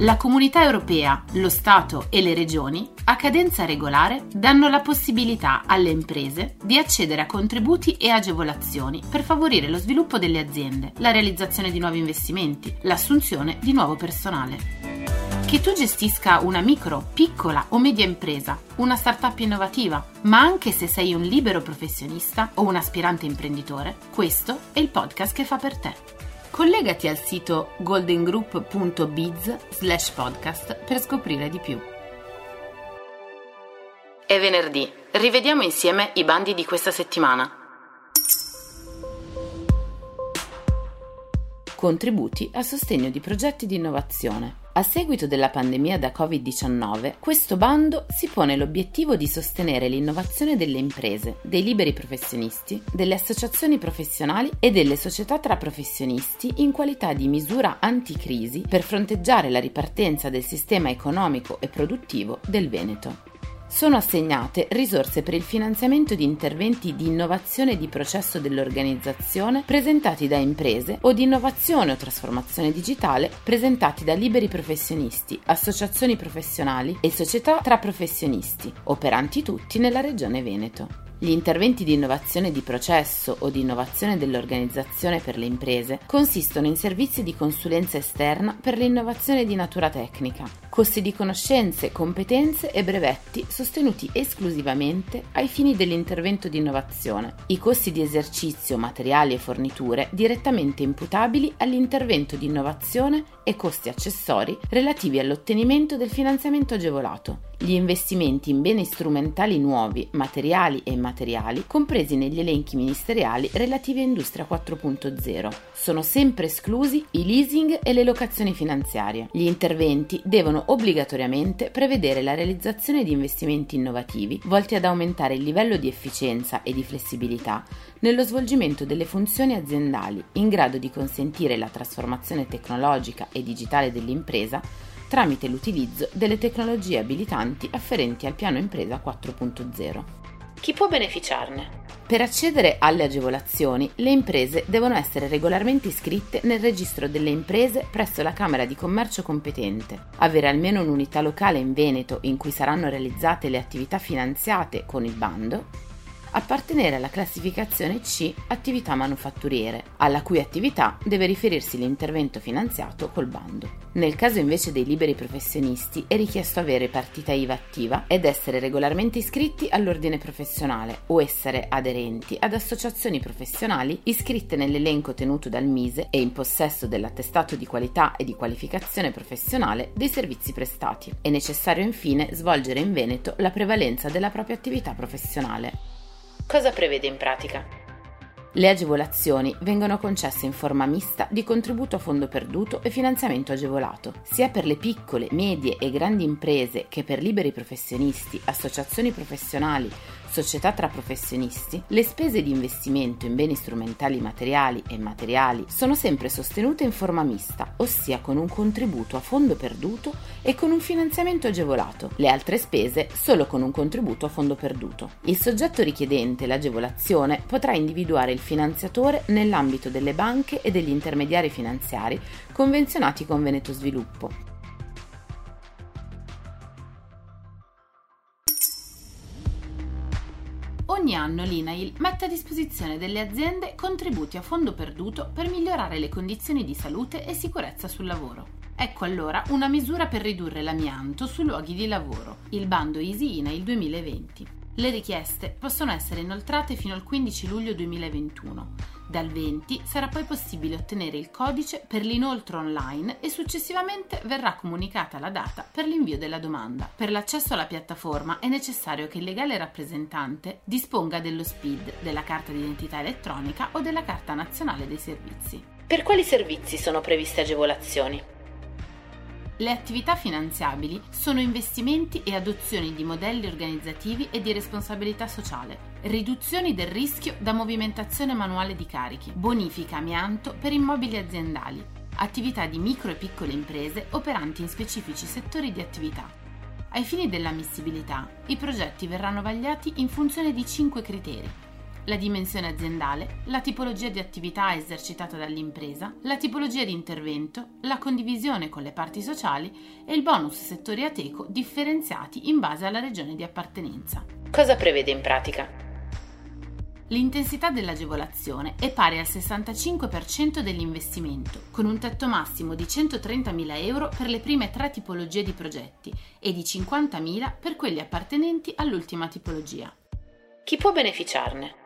La comunità europea, lo Stato e le regioni, a cadenza regolare, danno la possibilità alle imprese di accedere a contributi e agevolazioni per favorire lo sviluppo delle aziende, la realizzazione di nuovi investimenti, l'assunzione di nuovo personale. Che tu gestisca una micro, piccola o media impresa, una startup innovativa, ma anche se sei un libero professionista o un aspirante imprenditore, questo è il podcast che fa per te. Collegati al sito goldengroup.biz slash podcast per scoprire di più. È venerdì, rivediamo insieme i bandi di questa settimana. Contributi a sostegno di progetti di innovazione. A seguito della pandemia da Covid-19, questo bando si pone l'obiettivo di sostenere l'innovazione delle imprese, dei liberi professionisti, delle associazioni professionali e delle società tra professionisti in qualità di misura anticrisi per fronteggiare la ripartenza del sistema economico e produttivo del Veneto sono assegnate risorse per il finanziamento di interventi di innovazione di processo dell'organizzazione presentati da imprese o di innovazione o trasformazione digitale presentati da liberi professionisti, associazioni professionali e società tra professionisti, operanti tutti nella regione Veneto. Gli interventi di innovazione di processo o di innovazione dell'organizzazione per le imprese consistono in servizi di consulenza esterna per l'innovazione di natura tecnica, costi di conoscenze, competenze e brevetti sostenuti esclusivamente ai fini dell'intervento di innovazione, i costi di esercizio, materiali e forniture direttamente imputabili all'intervento di innovazione e costi accessori relativi all'ottenimento del finanziamento agevolato gli investimenti in beni strumentali nuovi, materiali e immateriali, compresi negli elenchi ministeriali relativi a Industria 4.0. Sono sempre esclusi i leasing e le locazioni finanziarie. Gli interventi devono obbligatoriamente prevedere la realizzazione di investimenti innovativi volti ad aumentare il livello di efficienza e di flessibilità nello svolgimento delle funzioni aziendali in grado di consentire la trasformazione tecnologica e digitale dell'impresa tramite l'utilizzo delle tecnologie abilitanti afferenti al piano impresa 4.0. Chi può beneficiarne? Per accedere alle agevolazioni, le imprese devono essere regolarmente iscritte nel registro delle imprese presso la Camera di Commercio competente, avere almeno un'unità locale in Veneto in cui saranno realizzate le attività finanziate con il bando appartenere alla classificazione C attività manufatturiere, alla cui attività deve riferirsi l'intervento finanziato col bando. Nel caso invece dei liberi professionisti è richiesto avere partita IVA attiva ed essere regolarmente iscritti all'ordine professionale o essere aderenti ad associazioni professionali iscritte nell'elenco tenuto dal Mise e in possesso dell'attestato di qualità e di qualificazione professionale dei servizi prestati. È necessario infine svolgere in Veneto la prevalenza della propria attività professionale. Cosa prevede in pratica? Le agevolazioni vengono concesse in forma mista di contributo a fondo perduto e finanziamento agevolato, sia per le piccole, medie e grandi imprese che per liberi professionisti, associazioni professionali, società tra professionisti, le spese di investimento in beni strumentali materiali e immateriali sono sempre sostenute in forma mista, ossia con un contributo a fondo perduto e con un finanziamento agevolato, le altre spese solo con un contributo a fondo perduto. Il soggetto richiedente l'agevolazione potrà individuare il finanziatore nell'ambito delle banche e degli intermediari finanziari convenzionati con Veneto Sviluppo, Ogni anno l'INAIL mette a disposizione delle aziende contributi a fondo perduto per migliorare le condizioni di salute e sicurezza sul lavoro. Ecco allora una misura per ridurre l'amianto sui luoghi di lavoro, il bando Easy INAIL 2020. Le richieste possono essere inoltrate fino al 15 luglio 2021 dal 20 sarà poi possibile ottenere il codice per l'inoltro online e successivamente verrà comunicata la data per l'invio della domanda. Per l'accesso alla piattaforma è necessario che il legale rappresentante disponga dello SPID, della carta d'identità elettronica o della carta nazionale dei servizi. Per quali servizi sono previste agevolazioni? Le attività finanziabili sono investimenti e adozioni di modelli organizzativi e di responsabilità sociale, riduzioni del rischio da movimentazione manuale di carichi, bonifica amianto per immobili aziendali, attività di micro e piccole imprese operanti in specifici settori di attività. Ai fini dell'ammissibilità, i progetti verranno vagliati in funzione di cinque criteri. La dimensione aziendale, la tipologia di attività esercitata dall'impresa, la tipologia di intervento, la condivisione con le parti sociali e il bonus settori ateco differenziati in base alla regione di appartenenza. Cosa prevede in pratica? L'intensità dell'agevolazione è pari al 65% dell'investimento, con un tetto massimo di 130.000 euro per le prime tre tipologie di progetti e di 50.000 per quelli appartenenti all'ultima tipologia. Chi può beneficiarne?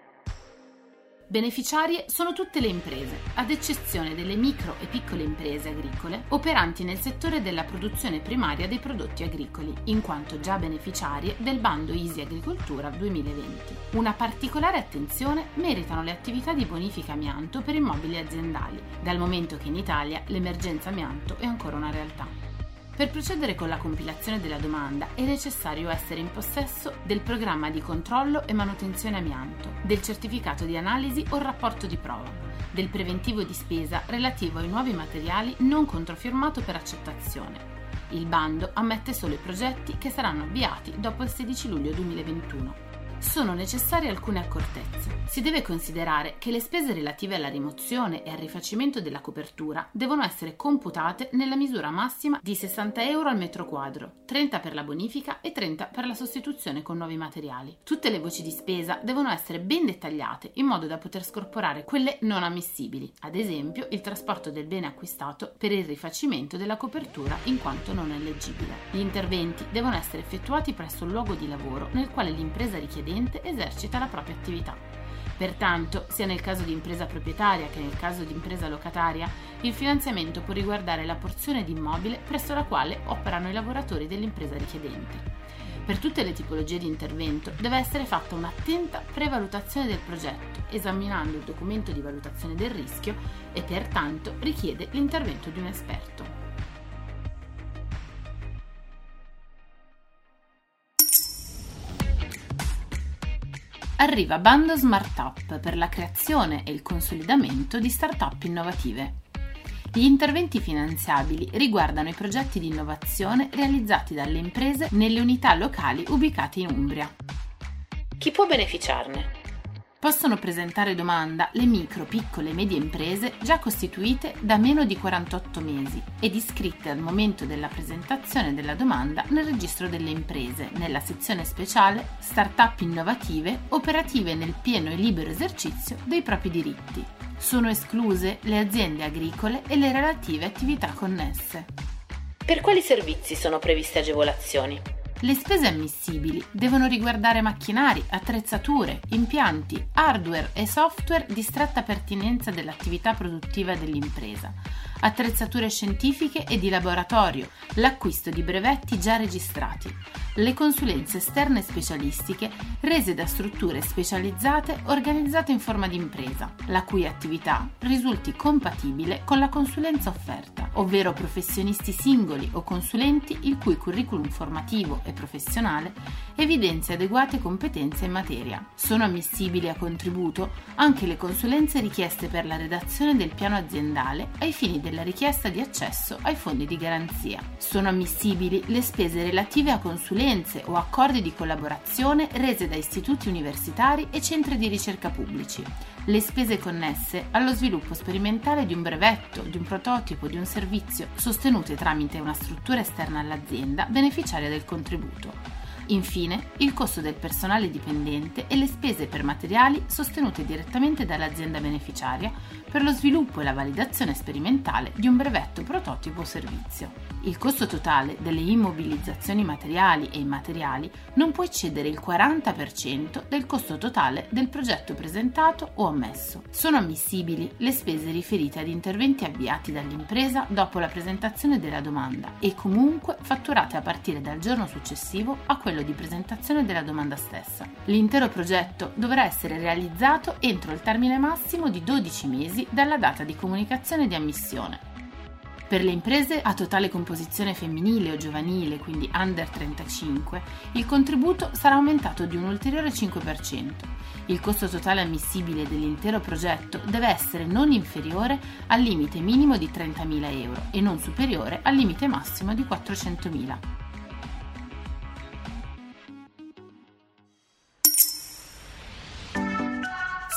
Beneficiarie sono tutte le imprese, ad eccezione delle micro e piccole imprese agricole operanti nel settore della produzione primaria dei prodotti agricoli, in quanto già beneficiarie del bando Easy Agricoltura 2020. Una particolare attenzione meritano le attività di bonifica amianto per immobili aziendali, dal momento che in Italia l'emergenza amianto è ancora una realtà. Per procedere con la compilazione della domanda è necessario essere in possesso del programma di controllo e manutenzione amianto, del certificato di analisi o rapporto di prova, del preventivo di spesa relativo ai nuovi materiali non controfirmato per accettazione. Il bando ammette solo i progetti che saranno avviati dopo il 16 luglio 2021 sono necessarie alcune accortezze. Si deve considerare che le spese relative alla rimozione e al rifacimento della copertura devono essere computate nella misura massima di 60 euro al metro quadro, 30 per la bonifica e 30 per la sostituzione con nuovi materiali. Tutte le voci di spesa devono essere ben dettagliate in modo da poter scorporare quelle non ammissibili, ad esempio il trasporto del bene acquistato per il rifacimento della copertura in quanto non è leggibile. Gli interventi devono essere effettuati presso il luogo di lavoro nel quale l'impresa richiedente dipendente esercita la propria attività. Pertanto, sia nel caso di impresa proprietaria che nel caso di impresa locataria, il finanziamento può riguardare la porzione di immobile presso la quale operano i lavoratori dell'impresa richiedente. Per tutte le tipologie di intervento deve essere fatta un'attenta prevalutazione del progetto, esaminando il documento di valutazione del rischio e pertanto richiede l'intervento di un esperto. Arriva Bando Smart Up per la creazione e il consolidamento di start-up innovative. Gli interventi finanziabili riguardano i progetti di innovazione realizzati dalle imprese nelle unità locali ubicate in Umbria. Chi può beneficiarne? Possono presentare domanda le micro, piccole e medie imprese già costituite da meno di 48 mesi ed iscritte al momento della presentazione della domanda nel registro delle imprese, nella sezione speciale Startup innovative operative nel pieno e libero esercizio dei propri diritti. Sono escluse le aziende agricole e le relative attività connesse. Per quali servizi sono previste agevolazioni? Le spese ammissibili devono riguardare macchinari, attrezzature, impianti, hardware e software di stretta pertinenza dell'attività produttiva dell'impresa, attrezzature scientifiche e di laboratorio, l'acquisto di brevetti già registrati, le consulenze esterne specialistiche rese da strutture specializzate organizzate in forma di impresa, la cui attività risulti compatibile con la consulenza offerta, ovvero professionisti singoli o consulenti il cui curriculum formativo e professionale evidenzia adeguate competenze in materia. Sono ammissibili a contributo anche le consulenze richieste per la redazione del piano aziendale ai fini della richiesta di accesso ai fondi di garanzia. Sono ammissibili le spese relative a consulenze o accordi di collaborazione rese da istituti universitari e centri di ricerca pubblici, le spese connesse allo sviluppo sperimentale di un brevetto, di un prototipo, di un servizio, sostenute tramite una struttura esterna all'azienda beneficiaria del contributo. Infine, il costo del personale dipendente e le spese per materiali sostenute direttamente dall'azienda beneficiaria per lo sviluppo e la validazione sperimentale di un brevetto prototipo servizio. Il costo totale delle immobilizzazioni materiali e immateriali non può eccedere il 40% del costo totale del progetto presentato o ammesso. Sono ammissibili le spese riferite ad interventi avviati dall'impresa dopo la presentazione della domanda e comunque fatturate a partire dal giorno successivo a quello di presentazione della domanda stessa. L'intero progetto dovrà essere realizzato entro il termine massimo di 12 mesi dalla data di comunicazione di ammissione Per le imprese a totale composizione femminile o giovanile, quindi under 35, il contributo sarà aumentato di un ulteriore 5%. Il costo totale ammissibile dell'intero progetto deve essere non inferiore al limite minimo di 30.000 euro e non superiore al limite massimo di 400.000.